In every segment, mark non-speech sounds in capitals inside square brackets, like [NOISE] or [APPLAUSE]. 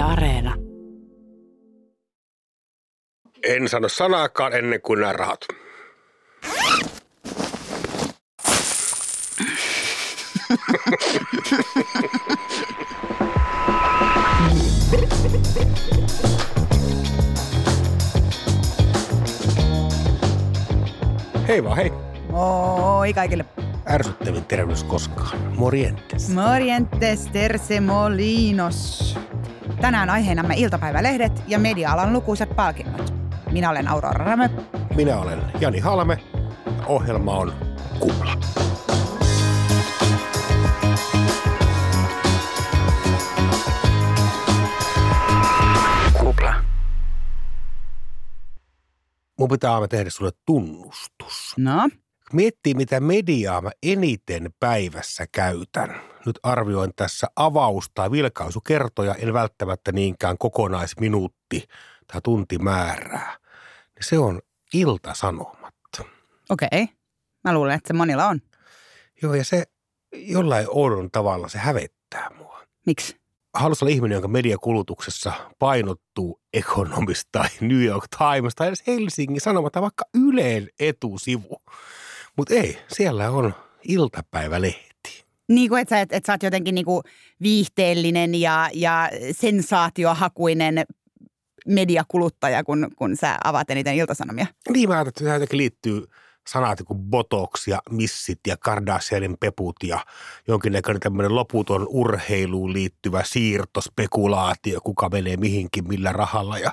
Yle Areena. En sano sanaakaan ennen kuin nämä rahat. Hei vaan hei. Moi kaikille. Ärsyttävin terveys koskaan. Morientes. Morientes terse molinos. Tänään aiheenamme iltapäivälehdet ja media-alan lukuisat palkinnot. Minä olen Aurora Rämö. Minä olen Jani Halme. Ohjelma on Kupla. Kupla. Mun pitää aina tehdä sulle tunnustus. No, Miettii, mitä mediaa mä eniten päivässä käytän. Nyt arvioin tässä avaus- tai vilkaisukertoja, en välttämättä niinkään kokonaisminuutti tai tuntimäärää. Niin Se on iltasanomat. okei. Okay. Mä luulen, että se monilla on. Joo, ja se jollain oudon tavalla se hävettää mua. Miksi? Haluaisin olla ihminen, jonka mediakulutuksessa painottuu Economist tai New York Times tai edes Helsingin Sanomat tai vaikka Yleen etusivu. Mutta ei, siellä on iltapäivälehti. Niin kuin, että sä, et, et sä oot jotenkin niin kuin viihteellinen ja, ja sensaatiohakuinen mediakuluttaja, kun, kun sä avaat eniten iltasanomia. Niin mä ajattelin, että tähän jotenkin liittyy sanat kuin botox ja missit ja Kardashianin peput ja jonkinnäköinen tämmöinen loputon urheiluun liittyvä siirtospekulaatio, kuka menee mihinkin, millä rahalla ja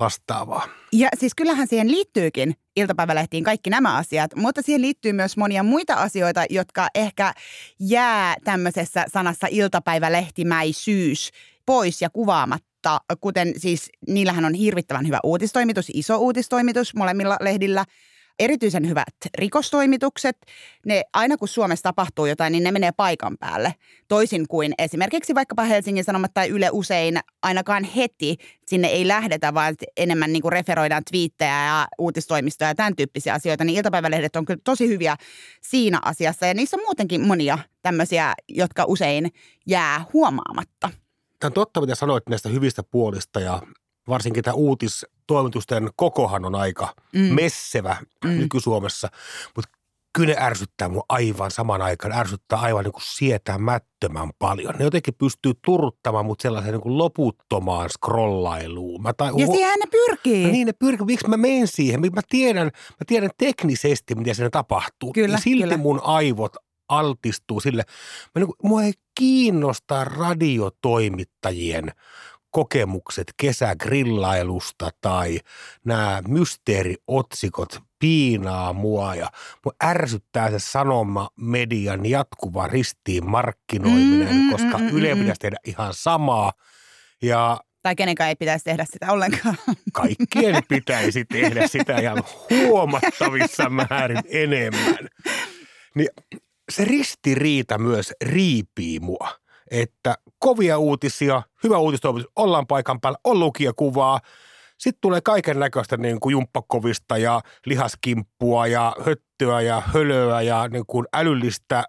vastaavaa. Ja siis kyllähän siihen liittyykin iltapäivälehtiin kaikki nämä asiat, mutta siihen liittyy myös monia muita asioita, jotka ehkä jää tämmöisessä sanassa iltapäivälehtimäisyys pois ja kuvaamatta, kuten siis niillähän on hirvittävän hyvä uutistoimitus, iso uutistoimitus molemmilla lehdillä, erityisen hyvät rikostoimitukset. Ne, aina kun Suomessa tapahtuu jotain, niin ne menee paikan päälle. Toisin kuin esimerkiksi vaikkapa Helsingin Sanomat tai Yle usein ainakaan heti sinne ei lähdetä, vaan enemmän niin kuin referoidaan twiittejä ja uutistoimistoja ja tämän tyyppisiä asioita. Niin iltapäivälehdet on kyllä tosi hyviä siinä asiassa ja niissä on muutenkin monia tämmöisiä, jotka usein jää huomaamatta. Tämä on totta, mitä sanoit näistä hyvistä puolista ja varsinkin tämä uutistoimitusten kokohan on aika mm. messevä mm. nyky-Suomessa, mutta kyllä ne ärsyttää mua aivan saman aikaan, ärsyttää aivan niin kuin sietämättömän paljon. Ne jotenkin pystyy turruttamaan mut sellaiseen niin kuin loputtomaan scrollailuun. Mä tai, Ja siihen ne pyrkii. No niin, ne pyrkii. Miksi mä menen siihen? Mä tiedän, mä tiedän teknisesti, miten se tapahtuu. Kyllä, ja silti kyllä. mun aivot altistuu sille. Mä niin kuin, mua ei kiinnosta radiotoimittajien kokemukset kesägrillailusta tai nämä mysteeriotsikot piinaa mua ja mua ärsyttää se sanoma median jatkuva ristiin markkinoiminen, Mm, mm, koska mm, mm, Yle mm. pitäisi tehdä ihan samaa ja Tai kenenkään ei pitäisi tehdä sitä ollenkaan. kaikkien pitäisi tehdä sitä ihan huomattavissa määrin enemmän. Niin se ristiriita myös riipii mua, että kovia uutisia, hyvä uutistoimitus, ollaan paikan päällä, on lukijakuvaa, sitten tulee kaiken näköistä niin kuin jumppakovista ja lihaskimppua ja höttöä ja hölöä ja niin kuin älyllistä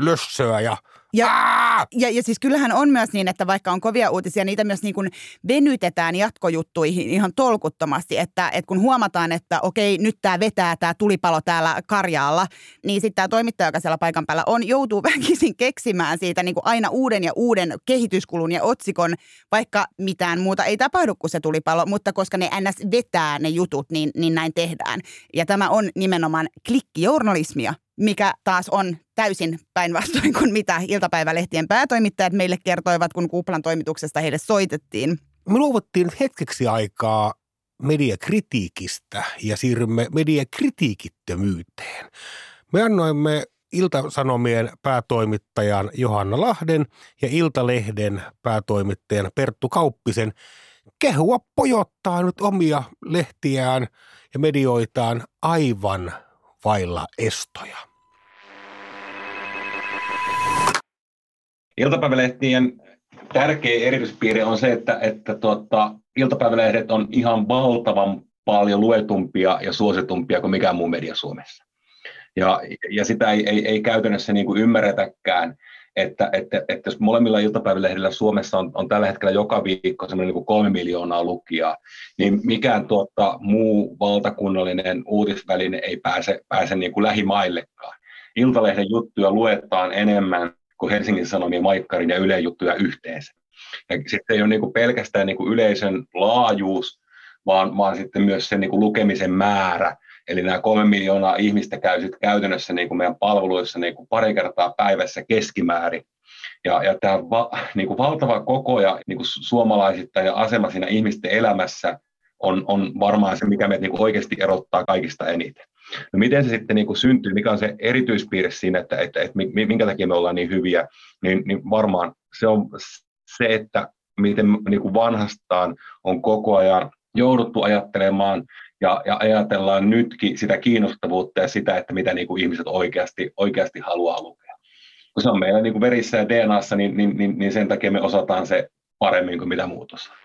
lössöä ja, Ja-! Ja, ja siis kyllähän on myös niin, että vaikka on kovia uutisia, niitä myös niin kuin venytetään jatkojuttuihin ihan tolkuttomasti. Että, että kun huomataan, että okei, nyt tämä vetää tämä tulipalo täällä Karjaalla, niin sitten tämä toimittaja, joka siellä paikan päällä on, joutuu [LAUGHS] väkisin keksimään siitä niin kuin aina uuden ja uuden kehityskulun ja otsikon, vaikka mitään muuta ei tapahdu kuin se tulipalo, mutta koska ne ns. vetää ne jutut, niin, niin näin tehdään. Ja tämä on nimenomaan klikkijournalismia, mikä taas on täysin päinvastoin kuin mitä iltapäivälehtien päätoimittajat meille kertoivat, kun Kuplan toimituksesta heille soitettiin. me luovuttiin hetkeksi aikaa mediakritiikistä ja siirrymme mediakritiikittömyyteen. Me annoimme Ilta-Sanomien päätoimittajan Johanna Lahden ja Iltalehden päätoimittajan Perttu Kauppisen kehua pojottaa nyt omia lehtiään ja medioitaan aivan vailla estoja. Iltapäivälehtien tärkeä erityispiirre on se, että, että tuota, iltapäivälehdet on ihan valtavan paljon luetumpia ja suositumpia kuin mikään muu media Suomessa. Ja, ja sitä ei, ei, ei käytännössä niin kuin ymmärretäkään. Että, että, että jos molemmilla iltapäivälehdillä Suomessa on, on tällä hetkellä joka viikko semmoinen niin kolme miljoonaa lukijaa, niin mikään tuota, muu valtakunnallinen uutisväline ei pääse, pääse niin kuin lähimaillekaan. Iltalehden juttuja luetaan enemmän kuin Helsingin Sanomien, Maikkarin ja Ylen juttuja yhteensä. Ja sitten ei ole niin kuin pelkästään niin kuin yleisön laajuus, vaan, vaan sitten myös se niin kuin lukemisen määrä. Eli nämä kolme miljoonaa ihmistä käy sitten käytännössä niin kuin meidän palveluissa niin kuin pari kertaa päivässä keskimäärin. Ja, ja tämä va, niin kuin valtava koko ja niin kuin suomalaisittain ja asema siinä ihmisten elämässä on, on varmaan se, mikä meitä niin kuin oikeasti erottaa kaikista eniten. No miten se sitten niin kuin syntyy, mikä on se erityispiirre siinä, että, että, että minkä takia me ollaan niin hyviä, niin, niin varmaan se on se, että miten niin kuin vanhastaan on koko ajan jouduttu ajattelemaan ja, ja ajatellaan nytkin sitä kiinnostavuutta ja sitä, että mitä niin kuin ihmiset oikeasti, oikeasti haluaa lukea. Kun se on meillä niin kuin verissä ja DNAssa, niin, niin, niin, niin sen takia me osataan se paremmin kuin mitä muut osaa.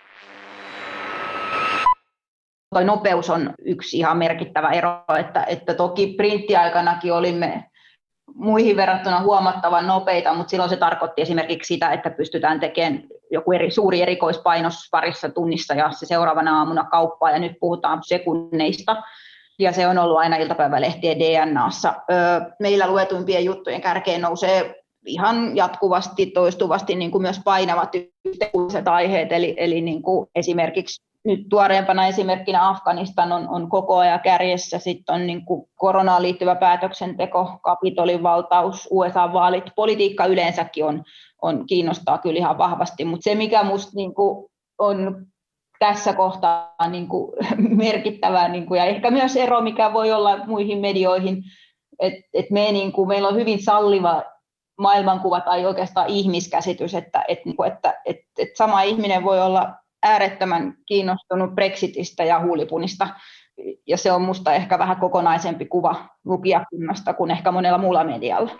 Toi nopeus on yksi ihan merkittävä ero, että, että toki printtiaikanakin olimme muihin verrattuna huomattavan nopeita, mutta silloin se tarkoitti esimerkiksi sitä, että pystytään tekemään joku eri, suuri erikoispainos parissa tunnissa ja se seuraavana aamuna kauppaa ja nyt puhutaan sekunneista ja se on ollut aina iltapäivälehtien DNAssa. Meillä luetuimpien juttujen kärkeen nousee ihan jatkuvasti, toistuvasti niin kuin myös painavat yhteiskunnalliset aiheet, eli, eli niin kuin esimerkiksi nyt tuoreempana esimerkkinä Afganistan on, on koko ajan kärjessä, sitten on niin kuin koronaan liittyvä päätöksenteko, kapitolin valtaus, USA-vaalit, politiikka yleensäkin on, on, kiinnostaa kyllä ihan vahvasti, mutta se mikä minusta niin on tässä kohtaa niin kuin [LAUGHS] merkittävää niin kuin, ja ehkä myös ero, mikä voi olla muihin medioihin, että et me, niin meillä on hyvin salliva maailmankuva tai oikeastaan ihmiskäsitys, että, että, niinku, että, että, että sama ihminen voi olla äärettömän kiinnostunut Brexitistä ja huulipunista, ja se on minusta ehkä vähän kokonaisempi kuva lukijakunnasta kuin ehkä monella muulla medialla.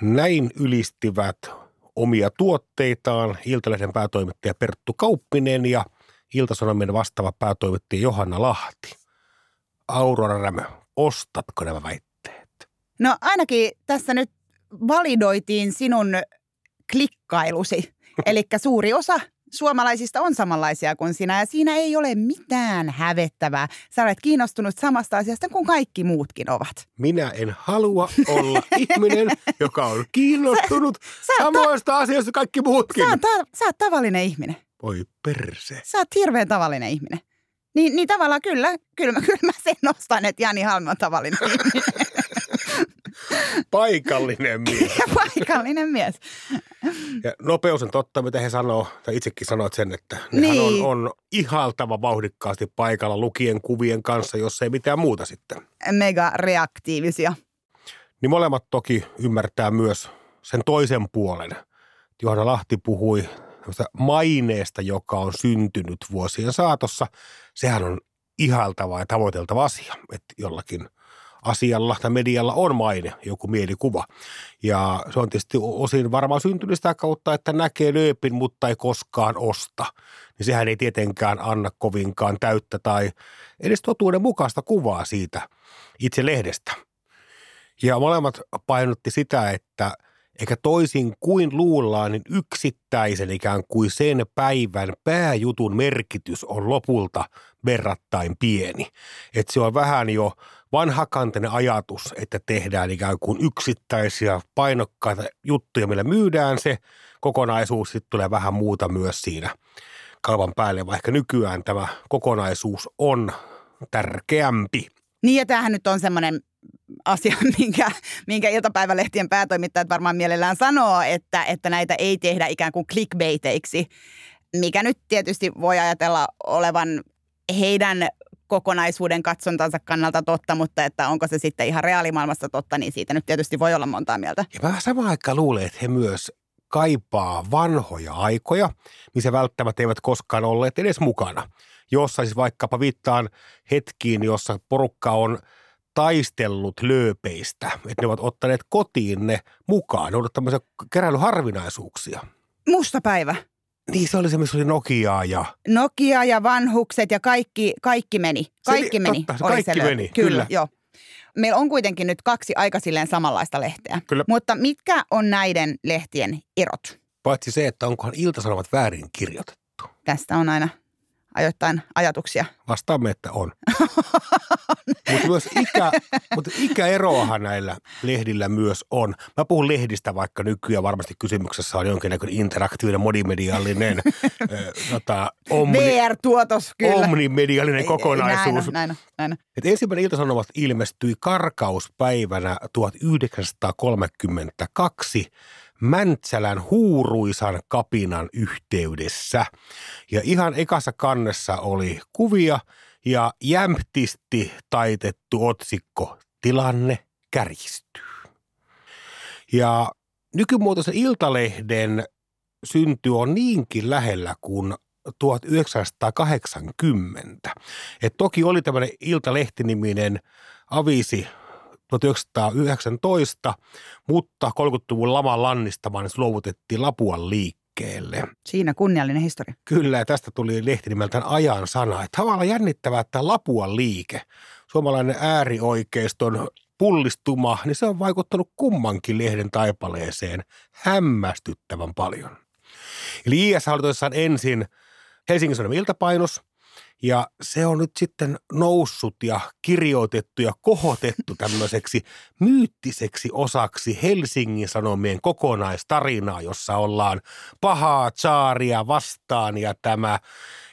Näin ylistivät omia tuotteitaan Iltalehden päätoimittaja Perttu Kauppinen ja Iltasanomien vastaava päätoimittaja Johanna Lahti. Aurora Rämö, ostatko nämä väitteet? No ainakin tässä nyt validoitiin sinun klikkailusi. Eli suuri osa suomalaisista on samanlaisia kuin sinä ja siinä ei ole mitään hävettävää. Sä olet kiinnostunut samasta asiasta kuin kaikki muutkin ovat. Minä en halua olla [LAUGHS] ihminen, joka on kiinnostunut sä, sä samoista ta- asioista kuin kaikki muutkin. Sä, oot ta- sä oot tavallinen ihminen. Voi perse. Sä oot hirveän tavallinen ihminen. Niin, niin tavallaan kyllä, kyllä, [LAUGHS] kyllä mä sen nostan, että Jani Halme on tavallinen [LAUGHS] ihminen. Paikallinen mies. Paikallinen mies. Ja nopeus on totta, mitä he sanoo, tai itsekin sanoit sen, että nehän niin. on, on ihaltava vauhdikkaasti paikalla lukien kuvien kanssa, jos ei mitään muuta sitten. Mega reaktiivisia. Niin molemmat toki ymmärtää myös sen toisen puolen. Johanna Lahti puhui maineesta, joka on syntynyt vuosien saatossa. Sehän on ihaltava ja tavoiteltava asia, että jollakin – asialla tai medialla on maine, joku mielikuva. Ja se on tietysti osin varmaan syntynyt sitä kautta, että näkee lööpin, mutta ei koskaan osta. Niin sehän ei tietenkään anna kovinkaan täyttä tai edes totuuden mukaista kuvaa siitä itse lehdestä. Ja molemmat painotti sitä, että eikä toisin kuin luullaan, niin yksittäisen ikään kuin sen päivän pääjutun merkitys on lopulta verrattain pieni. Että se on vähän jo vanhakantinen ajatus, että tehdään ikään kuin yksittäisiä painokkaita juttuja, millä myydään se kokonaisuus, sitten tulee vähän muuta myös siinä kalvan päälle, vaikka nykyään tämä kokonaisuus on tärkeämpi. Niin ja tämähän nyt on semmoinen asia, [LAUGHS] minkä, minkä iltapäivälehtien päätoimittajat varmaan mielellään sanoo, että, että näitä ei tehdä ikään kuin clickbaiteiksi, mikä nyt tietysti voi ajatella olevan heidän kokonaisuuden katsontansa kannalta totta, mutta että onko se sitten ihan reaalimaailmassa totta, niin siitä nyt tietysti voi olla montaa mieltä. Ja mä samaan aikaan luulen, että he myös kaipaa vanhoja aikoja, missä välttämättä eivät koskaan olleet edes mukana. Jossa siis vaikkapa viittaan hetkiin, jossa porukka on taistellut lööpeistä, että ne ovat ottaneet kotiin ne mukaan. Ne ovat tämmöisiä keräilyharvinaisuuksia. Musta päivä. Niin se oli se, missä oli Nokia ja... Nokia ja vanhukset ja kaikki, kaikki meni. Kaikki se meni. Totta, se kaikki se meni, kyllä. kyllä. Joo. Meillä on kuitenkin nyt kaksi aika silleen samanlaista lehteä. Kyllä. Mutta mitkä on näiden lehtien erot? Paitsi se, että onkohan iltasanomat väärin kirjoitettu. Tästä on aina ajoittain ajatuksia. Vastaamme, että on. [LAUGHS] mutta myös ikä, mutta ikäeroahan näillä lehdillä myös on. Mä puhun lehdistä, vaikka nykyään varmasti kysymyksessä on jonkinnäköinen interaktiivinen, monimediallinen, [LAUGHS] tota, omni, VR-tuotos, kyllä. omnimediallinen kokonaisuus. Näin on, näin on, näin on. Et ensimmäinen iltasanomat ilmestyi karkauspäivänä 1932 Mäntsälän huuruisan kapinan yhteydessä. Ja ihan ekassa kannessa oli kuvia ja jämptisti taitettu otsikko Tilanne kärjistyy. Ja nykymuotoisen Iltalehden synty on niinkin lähellä kuin 1980. Et toki oli tämmöinen Iltalehti-niminen avisi 1919, mutta 30-luvun laman lannistamaan se luovutettiin Lapuan liikkeelle. Siinä kunniallinen historia. Kyllä, ja tästä tuli lehti nimeltään Ajan sana. Että tavallaan jännittävää, että Lapuan liike, suomalainen äärioikeiston pullistuma, niin se on vaikuttanut kummankin lehden taipaleeseen hämmästyttävän paljon. Eli IS oli tosissaan ensin Helsingin Sanomien iltapainos, ja se on nyt sitten noussut ja kirjoitettu ja kohotettu tämmöiseksi myyttiseksi osaksi Helsingin Sanomien kokonaistarinaa, jossa ollaan pahaa tsaaria vastaan ja tämä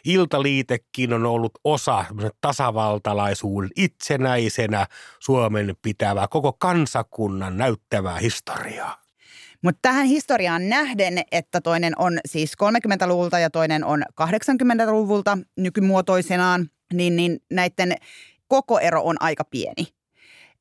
iltaliitekin on ollut osa tasavaltalaisuuden itsenäisenä Suomen pitävää koko kansakunnan näyttävää historiaa. Mutta tähän historiaan nähden, että toinen on siis 30-luvulta ja toinen on 80-luvulta nykymuotoisenaan, niin, niin näiden koko ero on aika pieni.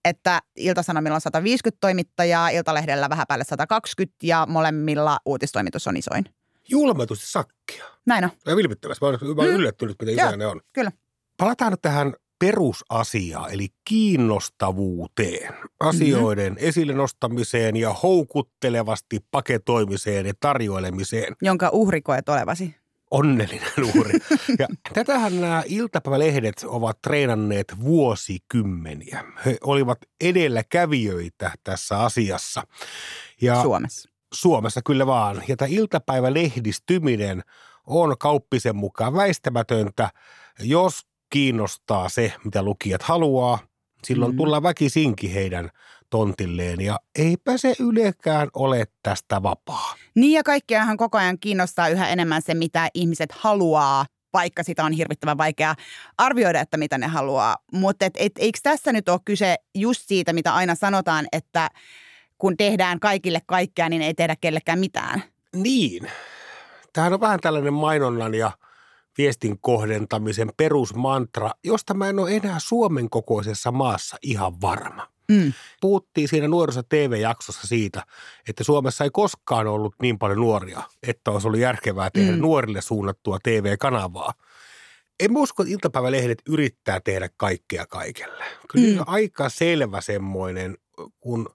Että Ilta-Sanomilla on 150 toimittajaa, Iltalehdellä vähän päälle 120 ja molemmilla uutistoimitus on isoin. Julmetusti sakkia. Näin on. Ja vilpittävästi. Mä olen mm. yllättynyt, miten isoja ne on. Kyllä. Palataan nyt tähän perusasiaa, eli kiinnostavuuteen, asioiden mm-hmm. esille nostamiseen ja houkuttelevasti paketoimiseen ja tarjoilemiseen. Jonka uhri koet olevasi. Onnellinen uhri. ja [LAUGHS] tätähän nämä iltapäivälehdet ovat treenanneet vuosikymmeniä. He olivat edelläkävijöitä tässä asiassa. Ja Suomessa. Suomessa kyllä vaan. Ja tämä iltapäivälehdistyminen on kauppisen mukaan väistämätöntä, jos kiinnostaa se, mitä lukijat haluaa. Silloin mm. tullaan väkisinkin heidän tontilleen ja eipä se ylekään ole tästä vapaa. Niin ja kaikkiahan koko ajan kiinnostaa yhä enemmän se, mitä ihmiset haluaa, vaikka sitä on hirvittävän vaikea arvioida, että mitä ne haluaa. Mutta et, et, eikö tässä nyt ole kyse just siitä, mitä aina sanotaan, että kun tehdään kaikille kaikkea, niin ei tehdä kellekään mitään? Niin. Tämähän on vähän tällainen mainonnan ja – viestin kohdentamisen perusmantra, josta mä en ole enää Suomen kokoisessa maassa ihan varma. Mm. Puhuttiin siinä nuorissa TV-jaksossa siitä, että Suomessa ei koskaan ollut niin paljon nuoria, että olisi ollut järkevää tehdä mm. nuorille suunnattua TV-kanavaa. En usko, että iltapäivälehdet yrittää tehdä kaikkea kaikelle. Kyllä mm. aika selvä semmoinen, kun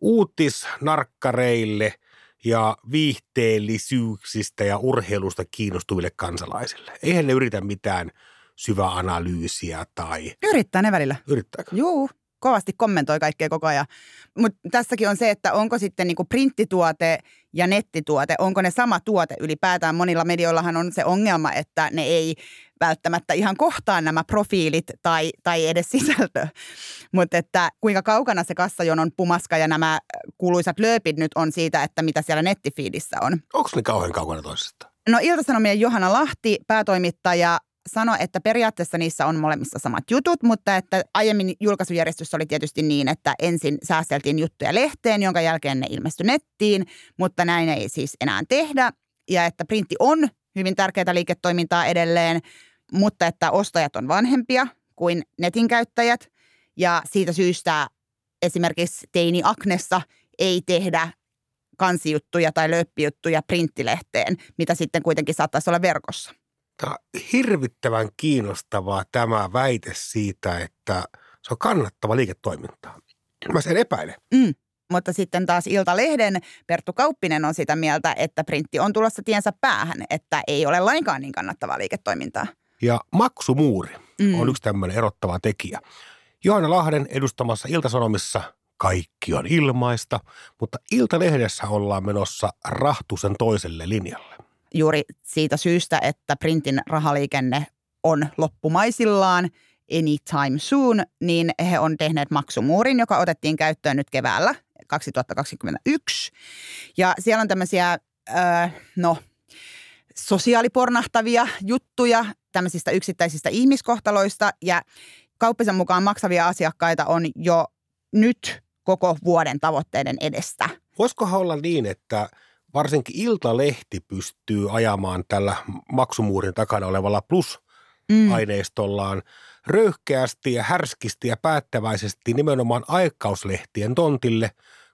uutisnarkkareille – ja viihteellisyyksistä ja urheilusta kiinnostuville kansalaisille. Eihän ne yritä mitään syvää analyysiä tai... Yrittää ne välillä. Yrittääkö? Joo, kovasti kommentoi kaikkea koko ajan. Mutta tässäkin on se, että onko sitten niinku printtituote ja nettituote, onko ne sama tuote ylipäätään. Monilla medioillahan on se ongelma, että ne ei välttämättä ihan kohtaa nämä profiilit tai, tai edes sisältö. Mutta että kuinka kaukana se kassajonon pumaska ja nämä kuuluisat lööpit nyt on siitä, että mitä siellä nettifiidissä on. Onko ne kauhean kaukana toisesta? No Ilta-Sanomien Johanna Lahti, päätoimittaja, sanoi, että periaatteessa niissä on molemmissa samat jutut, mutta että aiemmin julkaisujärjestys oli tietysti niin, että ensin säästeltiin juttuja lehteen, jonka jälkeen ne ilmestyi nettiin, mutta näin ei siis enää tehdä. Ja että printti on hyvin tärkeää liiketoimintaa edelleen, mutta että ostajat on vanhempia kuin netin käyttäjät. Ja siitä syystä esimerkiksi Teini Aknessa ei tehdä kansijuttuja tai löppijuttuja printtilehteen, mitä sitten kuitenkin saattaisi olla verkossa. Tämä on hirvittävän kiinnostavaa tämä väite siitä, että se on kannattava liiketoiminta. Mä sen epäilen. Mm. Mutta sitten taas Iltalehden Perttu Kauppinen on sitä mieltä, että printti on tulossa tiensä päähän, että ei ole lainkaan niin kannattavaa liiketoimintaa. Ja maksumuuri mm. on yksi tämmöinen erottava tekijä. Johanna Lahden edustamassa Iltasanomissa kaikki on ilmaista, mutta Iltalehdessä ollaan menossa rahtusen toiselle linjalle. Juuri siitä syystä, että printin rahaliikenne on loppumaisillaan anytime soon, niin he on tehneet maksumuurin, joka otettiin käyttöön nyt keväällä 2021. Ja siellä on tämmöisiä, öö, no, sosiaalipornahtavia juttuja tämmöisistä yksittäisistä ihmiskohtaloista ja kauppisen mukaan maksavia asiakkaita on jo nyt koko vuoden tavoitteiden edestä. Voisikohan olla niin, että varsinkin Iltalehti pystyy ajamaan tällä maksumuurin takana olevalla plus-aineistollaan mm. röyhkeästi ja härskisti ja päättäväisesti nimenomaan aikauslehtien tontille,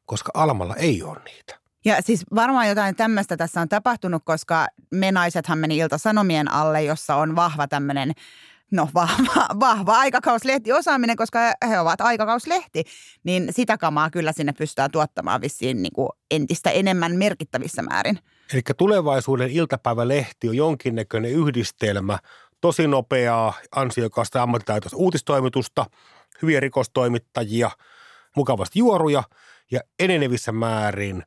koska Almalla ei ole niitä. Ja siis varmaan jotain tämmöistä tässä on tapahtunut, koska me naisethan meni Ilta-Sanomien alle, jossa on vahva tämmöinen no vahva, [LAUGHS] vahva aikakauslehti osaaminen, koska he ovat aikakauslehti, niin sitä kamaa kyllä sinne pystytään tuottamaan vissiin niin kuin entistä enemmän merkittävissä määrin. Eli tulevaisuuden iltapäivälehti on jonkinnäköinen yhdistelmä, tosi nopeaa, ansiokasta ammattitaitoista uutistoimitusta, hyviä rikostoimittajia, mukavasti juoruja ja enenevissä määrin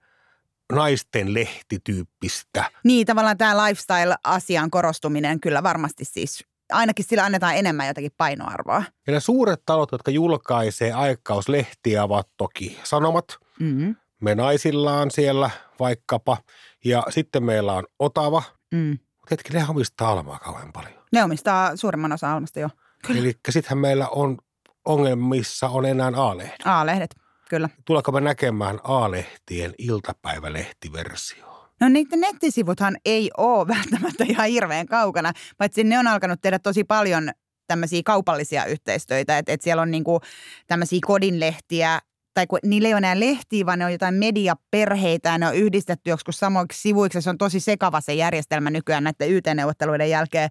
naisten lehtityyppistä. Niin, tavallaan tämä lifestyle-asian korostuminen kyllä varmasti siis ainakin sillä annetaan enemmän jotakin painoarvoa. Ja nämä suuret talot, jotka julkaisee aikauslehtiä, ovat toki sanomat. Mm-hmm. Me naisillaan siellä vaikkapa. Ja sitten meillä on Otava. Mm. Mutta ne omistaa Almaa kauhean paljon. Ne omistaa suurimman osa Almasta jo. Eli sittenhän meillä on ongelmissa on enää A-lehdet. A-lehdet, kyllä. Tuleeko me näkemään A-lehtien iltapäivälehtiversio? No niiden nettisivuthan ei ole [LAUGHS] välttämättä ihan hirveän kaukana, paitsi ne on alkanut tehdä tosi paljon tämmöisiä kaupallisia yhteistöitä, että et siellä on niinku tämmöisiä kodinlehtiä, tai kun niillä ei ole enää lehtiä, vaan ne on jotain mediaperheitä ja ne on yhdistetty joskus samoiksi sivuiksi. Se on tosi sekava se järjestelmä nykyään näiden YT-neuvotteluiden jälkeen.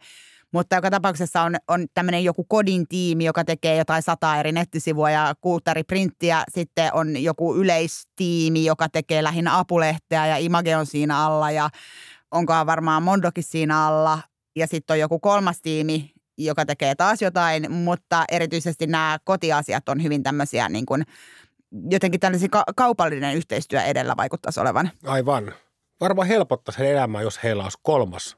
Mutta joka tapauksessa on, on tämmöinen joku kodin tiimi, joka tekee jotain sata eri nettisivua ja kuutari printtiä. Sitten on joku yleistiimi, joka tekee lähinnä apulehteä ja Image on siinä alla ja onkohan varmaan Mondokin siinä alla. Ja sitten on joku kolmas tiimi, joka tekee taas jotain, mutta erityisesti nämä kotiasiat on hyvin tämmöisiä niin kuin, jotenkin tällaisia ka- kaupallinen yhteistyö edellä vaikuttaisi olevan. Aivan. Varmaan helpottaisi elämää, jos heillä olisi kolmas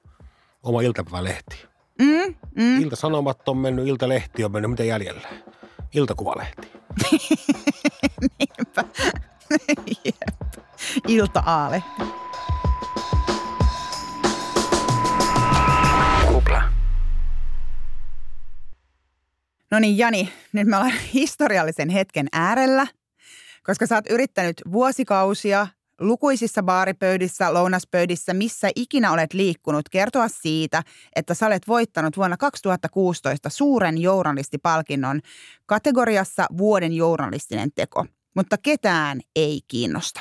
oma iltapäivälehti. Mm, mm. Ilta-Sanomat on mennyt, Ilta-Lehti on mennyt, mitä jäljellä? Iltakuvalehti. [LAUGHS] Niinpä. Jep. Ilta-aale. Kupla. No niin Jani, nyt me ollaan [LAUGHS] historiallisen hetken äärellä, koska sä oot yrittänyt vuosikausia lukuisissa baaripöydissä, lounaspöydissä, missä ikinä olet liikkunut, kertoa siitä, että sä olet voittanut vuonna 2016 suuren journalistipalkinnon kategoriassa vuoden journalistinen teko. Mutta ketään ei kiinnosta.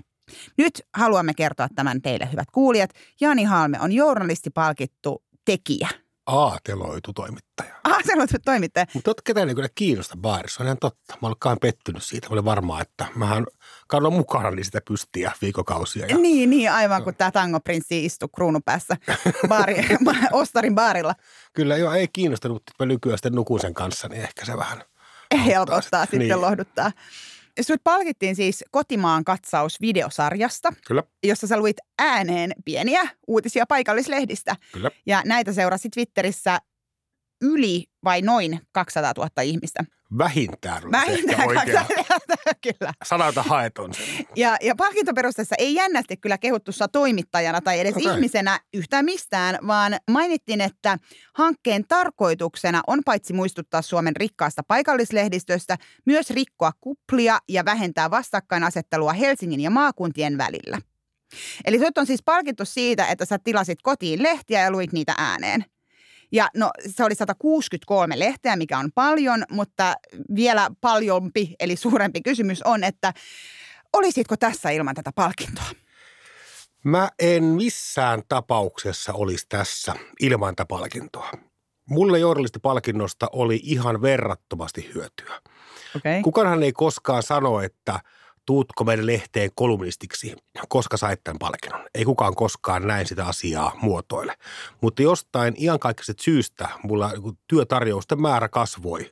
Nyt haluamme kertoa tämän teille, hyvät kuulijat. Jani Halme on journalistipalkittu tekijä – aateloitu toimittaja. Aateloitu toimittaja. Mutta totta ketään ei kyllä kiinnosta baarissa, on ihan totta. Mä olen pettynyt siitä. Mä olin varma, että mähän kannan mukana niin sitä pystiä viikokausia. Ja... Niin, niin, aivan kuin tämä tangoprinssi istui kruunupäässä [LAUGHS] baari, [LAUGHS] Ostarin baarilla. Kyllä joo, ei kiinnostanut, mutta mä nykyään sitten nukun sen kanssa, niin ehkä se vähän helpottaa sitten, niin. lohduttaa. Sut palkittiin siis Kotimaan katsaus videosarjasta, Kyllä. jossa sä luit ääneen pieniä uutisia paikallislehdistä. Kyllä. Ja näitä seurasi Twitterissä yli vai noin 200 000 ihmistä. Vähintään. Vähintään [LAUGHS] kyllä. Sanalta haeton. Ja, ja palkintoperusteessa ei jännästi kyllä kehuttu saa toimittajana tai edes okay. ihmisenä yhtään mistään, vaan mainittiin, että hankkeen tarkoituksena on paitsi muistuttaa Suomen rikkaasta paikallislehdistöstä, myös rikkoa kuplia ja vähentää vastakkainasettelua Helsingin ja maakuntien välillä. Eli sut on siis palkittu siitä, että sä tilasit kotiin lehtiä ja luit niitä ääneen. Ja no se oli 163 lehteä, mikä on paljon, mutta vielä paljompi, eli suurempi kysymys on, että olisitko tässä ilman tätä palkintoa? Mä en missään tapauksessa olisi tässä ilman tätä palkintoa. Mulle journalistipalkinnosta oli ihan verrattomasti hyötyä. Okay. Kukaanhan ei koskaan sano, että – tuutko meidän lehteen kolumnistiksi, koska sait tämän palkinnon. Ei kukaan koskaan näin sitä asiaa muotoile. Mutta jostain kaikista syystä mulla työtarjousten määrä kasvoi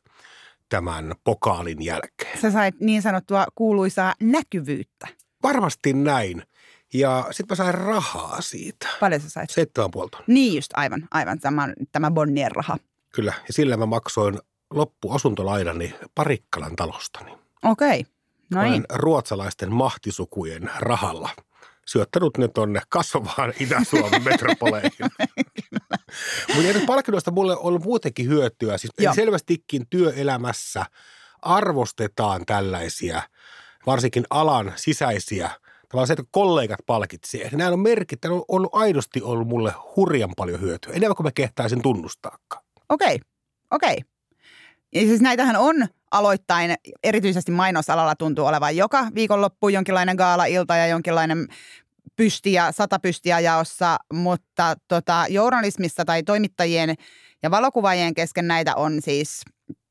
tämän pokaalin jälkeen. Sä sait niin sanottua kuuluisaa näkyvyyttä. Varmasti näin. Ja sitten mä sain rahaa siitä. Paljon sä sait? Seitsemän puolta. Niin just, aivan, aivan tämä, tämä Bonnier raha. Kyllä, ja sillä mä maksoin loppuasuntolainani Parikkalan talostani. Okei, no niin. Olen ruotsalaisten mahtisukujen rahalla syöttänyt ne tonne kasvavaan [LAUGHS] Itä-Suomen metropoleihin. [LAUGHS] Mutta palkinnoista mulle on ollut muutenkin hyötyä. Siis Joo. selvästikin työelämässä arvostetaan tällaisia, varsinkin alan sisäisiä, tavallaan se, että kollegat palkitsee. Nämä on merkittävä, on ollut aidosti ollut mulle hurjan paljon hyötyä, enemmän kuin mä kehtaisin tunnustaakaan. Okei, okei. Ja siis näitähän on aloittain, erityisesti mainosalalla tuntuu olevan joka viikonloppu jonkinlainen gaala-ilta ja jonkinlainen pystiä, sata pystiä jaossa, mutta tota, journalismissa tai toimittajien ja valokuvaajien kesken näitä on siis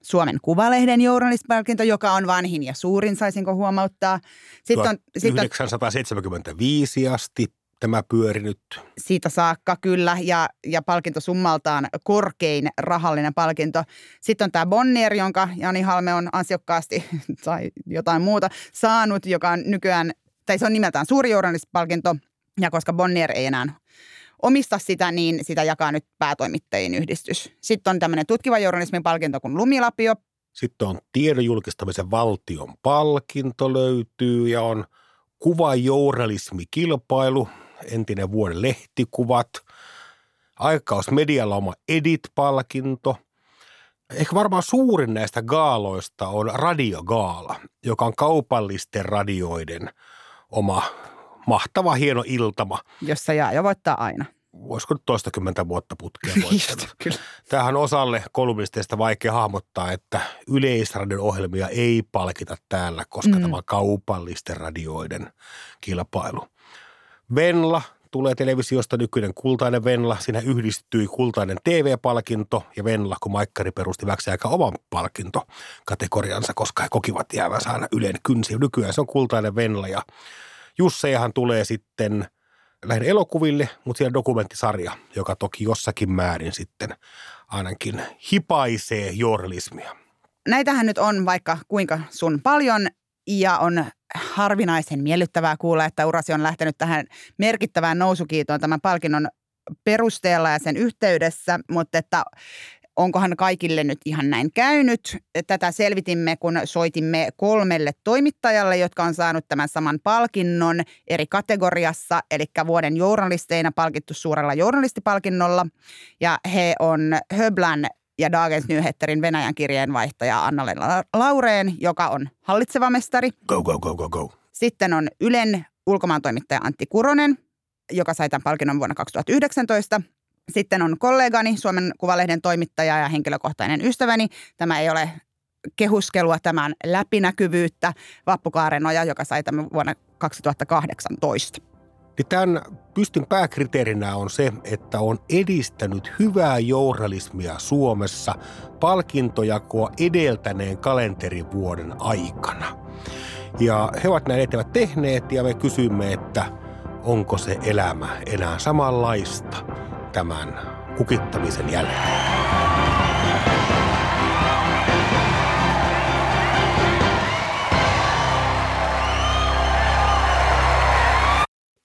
Suomen Kuvalehden journalistipalkinto, joka on vanhin ja suurin, saisinko huomauttaa. Sitten on, sitten on 1975 asti tämä pyörinyt. siitä saakka kyllä ja, ja palkintosummaltaan korkein rahallinen palkinto. Sitten on tämä Bonnier, jonka Jani Halme on ansiokkaasti [LAUGHS] tai jotain muuta saanut, joka on nykyään, tai se on nimeltään suuri journalistipalkinto ja koska Bonnier ei enää omista sitä, niin sitä jakaa nyt päätoimittajien yhdistys. Sitten on tämmöinen tutkiva journalismin palkinto kuin Lumilapio. Sitten on tiedon julkistamisen valtion palkinto löytyy ja on kuvajournalismikilpailu, entinen vuoden lehtikuvat. Aikaus medialla oma Edit-palkinto. Ehkä varmaan suurin näistä gaaloista on radiogaala, joka on kaupallisten radioiden oma mahtava hieno iltama. jossa jää jo voittaa aina. Voisiko nyt toistakymmentä vuotta putkea [LAUGHS] voittanut. Tämähän osalle kolumnisteista vaikea hahmottaa, että yleisradion ohjelmia ei palkita täällä, koska Mm. tämä on kaupallisten radioiden kilpailu. Venla tulee televisiosta nykyinen kultainen Venla. Siinä yhdistyi kultainen TV-palkinto ja Venla, kun Maikkari perusti väksi aika oman palkintokategoriansa, koska he kokivat jäävänsä aina Ylen kynsiin. Nykyään se on kultainen Venla ja Jussejahan tulee sitten lähinnä elokuville, mutta siellä dokumenttisarja, joka toki jossakin määrin sitten ainakin hipaisee journalismia. näitähän nyt on vaikka kuinka sun paljon ja on harvinaisen miellyttävää kuulla, että urasi on lähtenyt tähän merkittävään nousukiitoon tämän palkinnon perusteella ja sen yhteydessä, mutta että onkohan kaikille nyt ihan näin käynyt. Tätä selvitimme, kun soitimme kolmelle toimittajalle, jotka on saanut tämän saman palkinnon eri kategoriassa, eli vuoden journalisteina palkittu suurella journalistipalkinnolla. Ja he on Höblän ja Dagens Nyheterin Venäjän kirjeenvaihtaja Anna-Leena Laureen, joka on hallitseva mestari. Go, go, go, go, go. Sitten on Ylen ulkomaantoimittaja Antti Kuronen, joka sai tämän palkinnon vuonna 2019. Sitten on kollegani, Suomen Kuvalehden toimittaja ja henkilökohtainen ystäväni. Tämä ei ole kehuskelua, tämän läpinäkyvyyttä. Vappu Kaarenoja, joka sai tämän vuonna 2018. Niin tämän pystyn pääkriteerinä on se, että on edistänyt hyvää journalismia Suomessa palkintojakoa edeltäneen kalenterivuoden aikana. Ja he ovat näin etävät tehneet ja me kysymme, että onko se elämä enää samanlaista tämän kukittamisen jälkeen.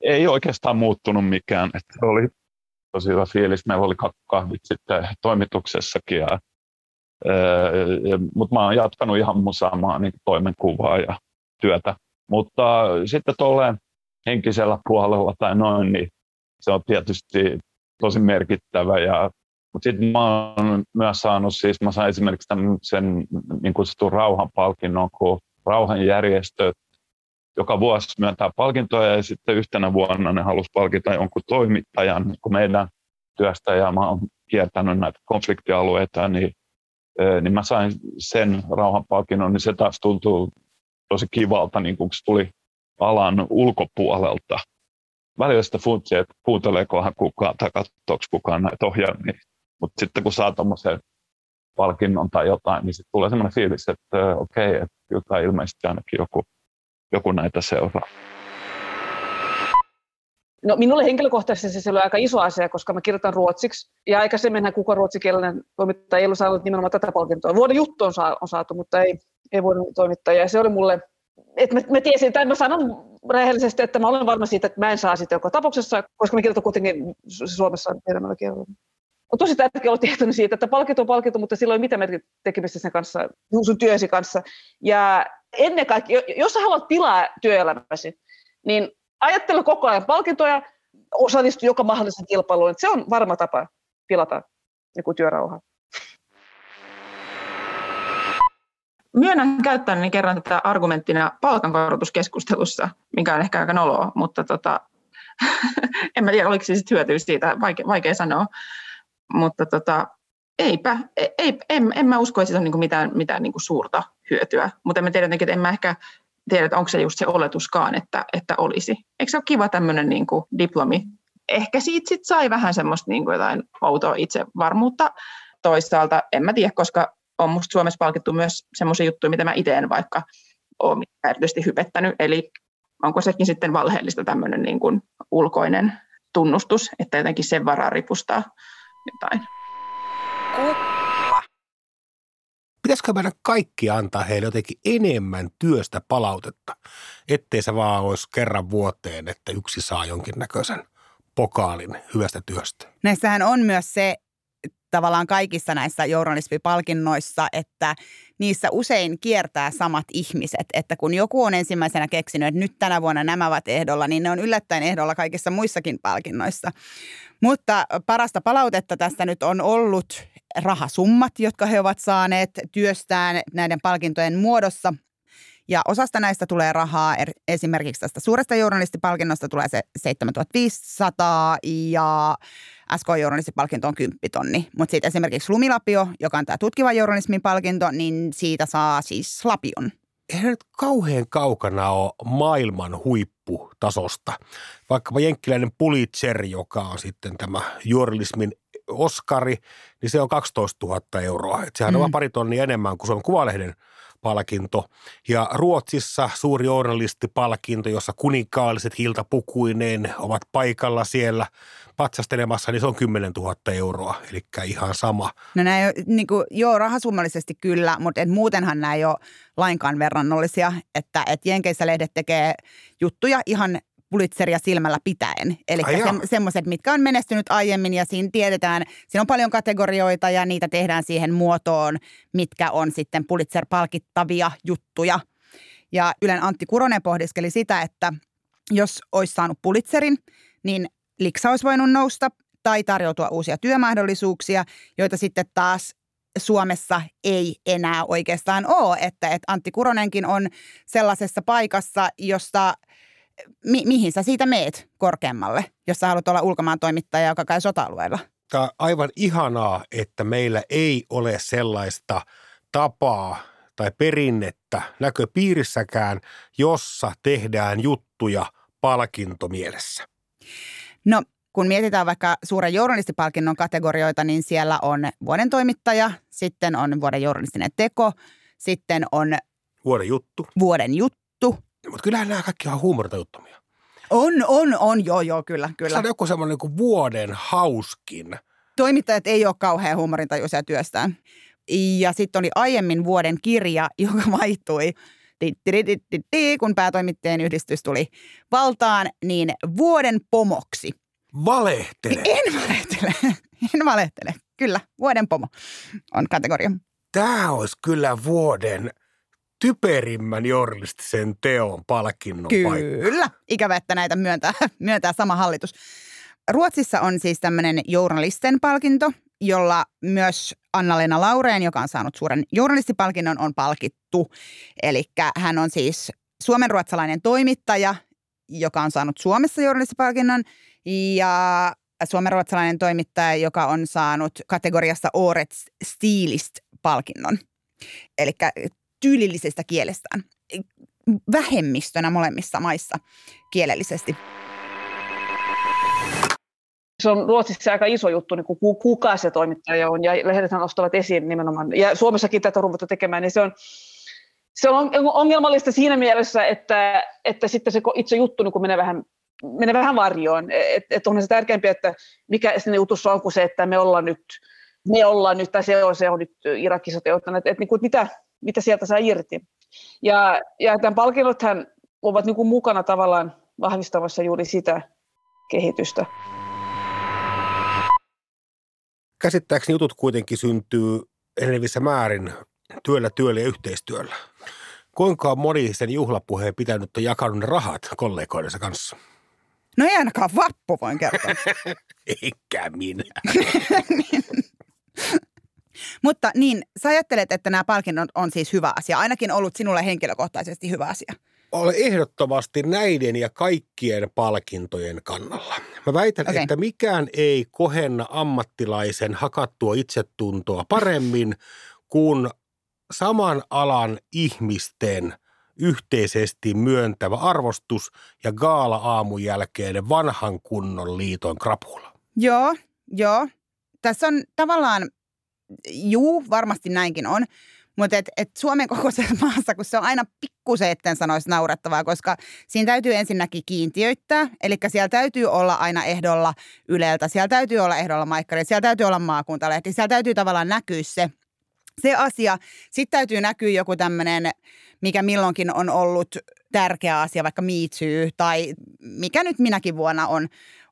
Ei oikeastaan muuttunut mikään. Että oli tosi hyvä fiilis. Meillä oli kah- kahvit sitten toimituksessakin. Ja, mutta mä oon jatkanut ihan mun niin toimenkuvaa ja työtä. Mutta sitten tolleen henkisellä puolella tai noin, niin se on tietysti tosi merkittävä. Ja, mutta sitten mä oon myös saanut, siis mä sain esimerkiksi tämmöisen niin kutsutun rauhanpalkinnon, kun rauhanjärjestöt joka vuosi myöntää palkintoja ja sitten yhtenä vuonna ne halusi palkita jonkun toimittajan niin kuin meidän työstä ja mä oon kiertänyt näitä konfliktialueita, niin, niin mä sain sen rauhanpalkinnon, niin se taas tuntuu tosi kivalta, niin kun se tuli alan ulkopuolelta. Välillä sitä funtsia, että kuunteleekohan kukaan tai katsoako kukaan näitä ohjelmia, mutta sitten kun saa tuommoisen palkinnon tai jotain, niin sitten tulee sellainen fiilis, että okei, okay, että kyllä ilmeisesti ainakin joku joku näitä seuraa. No minulle henkilökohtaisesti se oli aika iso asia, koska mä kirjoitan ruotsiksi. Ja aikaisemminhän kuka ruotsikielinen toimittaja ei ollut saanut nimenomaan tätä palkintoa. Vuoden juttu on, saa, on saatu, mutta ei, ei vuoden toimittaja. Ja se oli mulle, että mä, mä tiesin, että mä sanon rehellisesti, että mä olen varma siitä, että mä en saa sitä joka tapauksessa, koska mä kirjoitan kuitenkin Suomessa pienemmällä kielellä. On tosi tärkeää olla tietoinen siitä, että palkinto on palkinto, mutta silloin ei mitään tekemistä sen kanssa, sun työsi kanssa. Ja ennen kaikkea, jos sä haluat tilaa työelämäsi, niin ajattele koko ajan palkintoja, osallistu joka mahdollisen kilpailuun. Se on varma tapa pilata niin työrauhaa. Myönnän käyttäneeni kerran tätä argumenttina palkankorotuskeskustelussa, mikä on ehkä aika noloa, mutta tota, [LAUGHS] en mä tiedä, oliko se sitten hyötyä siitä, vaikea, vaikea sanoa. Mutta tota, eipä, ei, en, en mä usko, että siitä on niinku mitään, mitään niinku suurta hyötyä, mutta mä tiedä, että en mä ehkä tiedä, että onko se just se oletuskaan, että, että olisi. Eikö se ole kiva tämmöinen niin kuin diplomi? Ehkä siitä sit sai vähän semmoista niin kuin jotain outoa itsevarmuutta. Toisaalta en mä tiedä, koska on musta Suomessa palkittu myös semmoisia juttuja, mitä mä itse en vaikka ole erityisesti hypettänyt. Eli onko sekin sitten valheellista tämmöinen niin kuin ulkoinen tunnustus, että jotenkin sen varaa ripustaa jotain. Pitäisikö meidän kaikki antaa heille jotenkin enemmän työstä palautetta, ettei se vaan olisi kerran vuoteen, että yksi saa jonkinnäköisen pokaalin hyvästä työstä. Näissähän on myös se tavallaan kaikissa näissä journalismipalkinnoissa, että niissä usein kiertää samat ihmiset. Että kun joku on ensimmäisenä keksinyt, että nyt tänä vuonna nämä ovat ehdolla, niin ne on yllättäen ehdolla kaikissa muissakin palkinnoissa. Mutta parasta palautetta tästä nyt on ollut rahasummat, jotka he ovat saaneet työstään näiden palkintojen muodossa. Ja osasta näistä tulee rahaa, er, esimerkiksi tästä suuresta journalistipalkinnosta tulee se 7500 ja SK-journalistipalkinto on 10 tonni. Mutta sitten esimerkiksi Lumilapio, joka on tämä tutkiva journalismin palkinto, niin siitä saa siis lapion. Eihän nyt kauhean kaukana ole maailman huipputasosta. Vaikkapa jenkkiläinen Pulitzer, joka on sitten tämä journalismin Oskari, niin se on 12 000 euroa. Et sehän mm. on pari tonnia enemmän kuin Suomen Kuvalehden palkinto. Ja Ruotsissa suuri journalistipalkinto, jossa kuninkaalliset hiltapukuineen ovat paikalla siellä patsastelemassa, niin se on 10 000 euroa, eli ihan sama. No näin, niin kuin, joo, rahasummallisesti kyllä, mutta et muutenhan nämä ei ole lainkaan verrannollisia, että et Jenkeissä lehdet tekee juttuja ihan Pulitzeria silmällä pitäen. Eli se, semmoiset, mitkä on menestynyt aiemmin ja siinä tiedetään, siinä on paljon kategorioita ja niitä tehdään siihen muotoon, mitkä on sitten Pulitzer-palkittavia juttuja. Ja Ylen Antti Kuronen pohdiskeli sitä, että jos olisi saanut Pulitzerin, niin liksa olisi voinut nousta tai tarjoutua uusia työmahdollisuuksia, joita sitten taas Suomessa ei enää oikeastaan ole. Että, että Antti Kuronenkin on sellaisessa paikassa, jossa – mi- mihin sä siitä meet korkeammalle, jos sä haluat olla ulkomaan toimittaja, joka käy sota-alueella? Tämä on aivan ihanaa, että meillä ei ole sellaista tapaa tai perinnettä näköpiirissäkään, jossa tehdään juttuja palkintomielessä. No kun mietitään vaikka suuren journalistipalkinnon kategorioita, niin siellä on vuoden toimittaja, sitten on vuoden journalistinen teko, sitten on vuoden juttu. Vuoden juttu, mutta kyllähän nämä kaikki on huumoritajuttomia. On, on, on, joo, joo, kyllä, kyllä. Se on joku semmoinen niin vuoden hauskin. Toimittajat ei ole kauhean huumorintajuisia työstään. Ja sitten oli aiemmin vuoden kirja, [LAUGHS] joka vaihtui kun päätoimittajien yhdistys tuli valtaan, niin vuoden pomoksi. Valehtele. En valehtele. [LAUGHS] En valehtele. Kyllä, vuoden pomo on kategoria. Tämä olisi kyllä vuoden typerimmän journalistisen teon palkinnon Kyllä. paikka. Ikävä, että näitä myöntää, [LAUGHS] myöntää sama hallitus. Ruotsissa on siis tämmöinen journalisten palkinto, jolla myös Anna-Leena Laureen, joka on saanut suuren journalistipalkinnon, on palkittu. Eli hän on siis suomenruotsalainen toimittaja, joka on saanut Suomessa journalistipalkinnon, ja suomenruotsalainen toimittaja, joka on saanut kategoriassa Årets Stilist-palkinnon. Eli tyylillisestä kielestään. Vähemmistönä molemmissa maissa kielellisesti. Se on Ruotsissa aika iso juttu, niin kuin kuka se toimittaja on, ja lehdethän nostavat esiin nimenomaan, ja Suomessakin tätä on tekemään, niin se on, se on ongelmallista siinä mielessä, että, että sitten se itse juttu niin menee vähän menee vähän varjoon. Että et onhan se tärkeämpi, että mikä sinne jutussa on kuin se, että me ollaan nyt, me ollaan nyt, tai se on, se on nyt Irakissa teottanut, että et, niin kuin, mitä, mitä sieltä saa irti. Ja, ja tämän palkinnothan ovat niin kuin mukana tavallaan vahvistamassa juuri sitä kehitystä. Käsittääkseni jutut kuitenkin syntyy enenevissä määrin työllä, työllä ja yhteistyöllä. Kuinka moni sen juhlapuheen pitänyt on jakanut ne rahat kollegoidensa kanssa? No ei ainakaan vappu, voin kertoa. [LAUGHS] Eikä minä. [LAUGHS] Mutta niin, sä ajattelet, että nämä palkinnot on siis hyvä asia, ainakin ollut sinulle henkilökohtaisesti hyvä asia. Olen ehdottomasti näiden ja kaikkien palkintojen kannalla. Mä väitän, okay. että mikään ei kohenna ammattilaisen hakattua itsetuntoa paremmin kuin saman alan ihmisten yhteisesti myöntävä arvostus ja gaala aamun jälkeinen vanhan kunnon liiton krapula. Joo, joo. Tässä on tavallaan, juu, varmasti näinkin on, mutta et, et Suomen kokoisessa [LAUGHS] maassa, kun se on aina pikkusen, etten sanoisi naurettavaa, koska siinä täytyy ensinnäkin kiintiöittää, eli siellä täytyy olla aina ehdolla Yleltä, siellä täytyy olla ehdolla Maikkari, siellä täytyy olla maakuntalehti, siellä täytyy tavallaan näkyä se, se asia. Sitten täytyy näkyä joku tämmöinen, mikä milloinkin on ollut tärkeä asia, vaikka miitsyy tai mikä nyt minäkin vuonna on,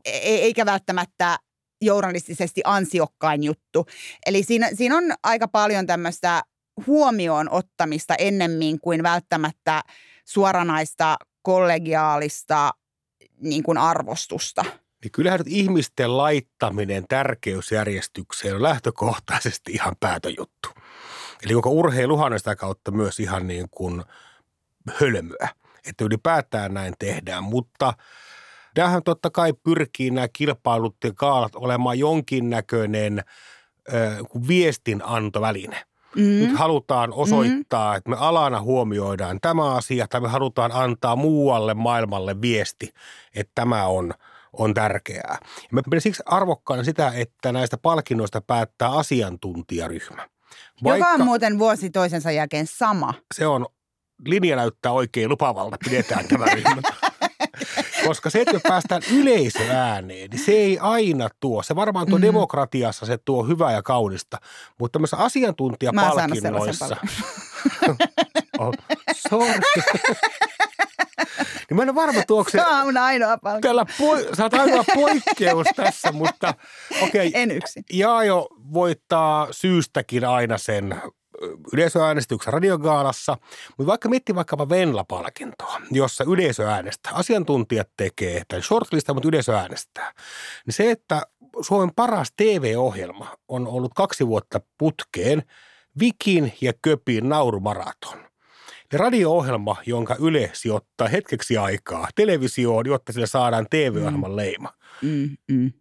e-, e- eikä välttämättä journalistisesti ansiokkain juttu. Eli siinä, siinä on aika paljon tämmöistä huomioon ottamista ennemmin kuin välttämättä suoranaista kollegiaalista niin kuin arvostusta. Niin kyllähän ihmisten laittaminen tärkeysjärjestykseen on lähtökohtaisesti ihan päätöjuttu. Eli koko urheiluhan on sitä kautta myös ihan niin kuin hölmöä, että ylipäätään näin tehdään, mutta tämähän totta kai pyrkii nämä kilpailut ja kaalat olemaan jonkinnäköinen äh, viestinantoväline – Mm. Nyt halutaan osoittaa, mm. että me alana huomioidaan tämä asia tai me halutaan antaa muualle maailmalle viesti, että tämä on, on tärkeää. Me pidän siksi arvokkaana sitä, että näistä palkinnoista päättää asiantuntijaryhmä. Vaikka, Joka on muuten vuosi toisensa jälkeen sama. Se on, linja näyttää oikein lupavalta, pidetään tämä [LAUGHS] ryhmä. Koska se, että päästään yleisöääneen, niin se ei aina tuo. Se varmaan tuo mm. demokratiassa se tuo hyvää ja kaunista, mutta tämmöisissä asiantuntijapalkinnoissa. [LAUGHS] oh, sorry. niin mä en ole varma tuokse. Se on ainoa palkinto. po- sä oot ainoa poikkeus tässä, mutta okei. Okay. En yksin. Jaajo voittaa syystäkin aina sen yleisöäänestyksen radiogaalassa, mutta vaikka miettii vaikkapa Venla-palkintoa, jossa yleisö äänestää, asiantuntijat tekee tämän shortlista, mutta yleisö äänestää, niin se, että Suomen paras TV-ohjelma on ollut kaksi vuotta putkeen Vikin ja Köpin naurumaraton. Ja radio-ohjelma, jonka Yle sijoittaa hetkeksi aikaa televisioon, jotta sille saadaan TV-ohjelman mm. leima. Mm, mm.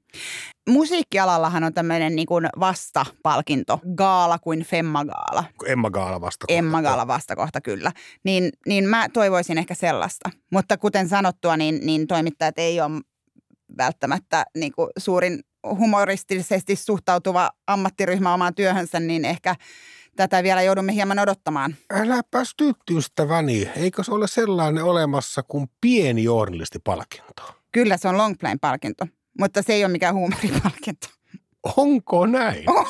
Musiikkialallahan on tämmöinen niin kuin vastapalkinto, gaala kuin Femma-gaala. Emma Gaala vastakohta. Emma Gaala vastakohta, kyllä. Niin, niin mä toivoisin ehkä sellaista. Mutta kuten sanottua, niin, niin toimittajat ei ole välttämättä niin kuin suurin humoristisesti suhtautuva ammattiryhmä omaan työhönsä, niin ehkä tätä vielä joudumme hieman odottamaan. Äläpäs tyttöystäväni, eikö se ole sellainen olemassa kuin pieni journalistipalkinto? Kyllä se on Longplane-palkinto, mutta se ei ole mikään huumoripalkinto. Onko näin? On, on.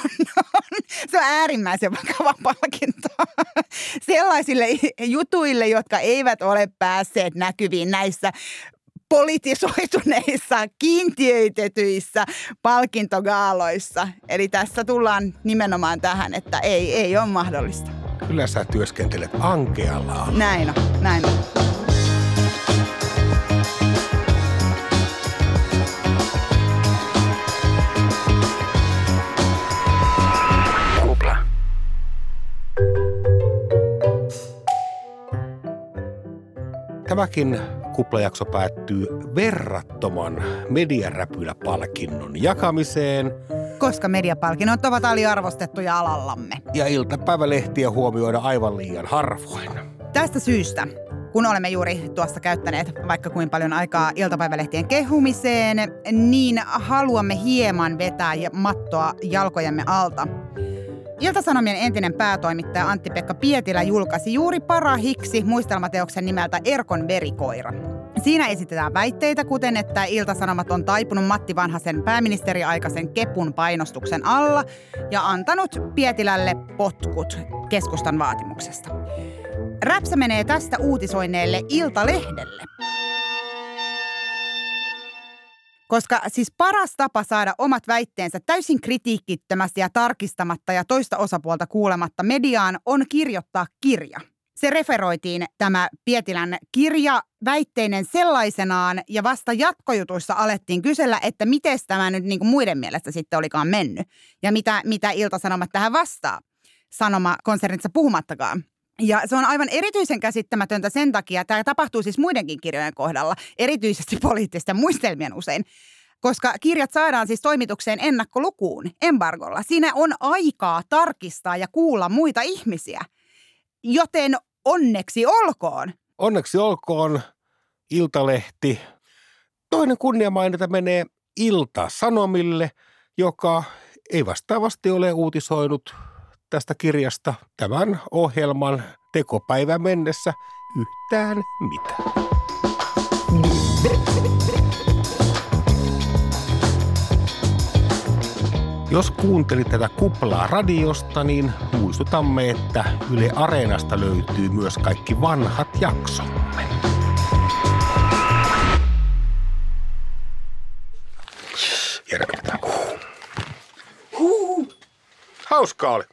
Se on äärimmäisen vakava palkinto. Sellaisille jutuille, jotka eivät ole päässeet näkyviin näissä politisoituneissa, kiintiöitetyissä palkintogaaloissa. Eli tässä tullaan nimenomaan tähän, että ei, ei ole mahdollista. Kyllä sä työskentelet ankealla. Näin on, näin on. Tämäkin kuplajakso päättyy verrattoman mediaräpylä-palkinnon jakamiseen. Koska mediapalkinnot ovat aliarvostettuja alallamme. Ja iltapäivälehtiä huomioida aivan liian harvoin. Tästä syystä kun olemme juuri tuossa käyttäneet vaikka kuin paljon aikaa iltapäivälehtien kehumiseen, niin haluamme hieman vetää mattoa jalkojemme alta Iltasanomien entinen päätoimittaja Antti-Pekka Pietilä julkaisi juuri parahiksi muistelmateoksen nimeltä Erkon verikoira. Siinä esitetään väitteitä, kuten että Iltasanomat on taipunut Matti Vanhasen pääministeriaikaisen kepun painostuksen alla ja antanut Pietilälle potkut keskustan vaatimuksesta. Räpsä menee tästä uutisoineelle Iltalehdelle. Koska siis paras tapa saada omat väitteensä täysin kritiikittömästi ja tarkistamatta ja toista osapuolta kuulematta mediaan on kirjoittaa kirja. Se referoitiin tämä Pietilän kirja väitteinen sellaisenaan ja vasta jatkojutuissa alettiin kysellä, että miten tämä nyt niin kuin muiden mielestä sitten olikaan mennyt ja mitä, mitä Ilta-Sanomat tähän vastaa. Sanoma konsernissa puhumattakaan. Ja se on aivan erityisen käsittämätöntä sen takia, että tämä tapahtuu siis muidenkin kirjojen kohdalla, erityisesti poliittisten muistelmien usein, koska kirjat saadaan siis toimitukseen ennakkolukuun, embargolla. Siinä on aikaa tarkistaa ja kuulla muita ihmisiä. Joten onneksi olkoon. Onneksi olkoon Iltalehti. Toinen kunniamaininta menee Ilta-Sanomille, joka ei vastaavasti ole uutisoinut tästä kirjasta tämän ohjelman tekopäivän mennessä yhtään mitään. Jos kuuntelit tätä kuplaa radiosta, niin muistutamme, että Yle Areenasta löytyy myös kaikki vanhat jaksomme. Hauskaa oli.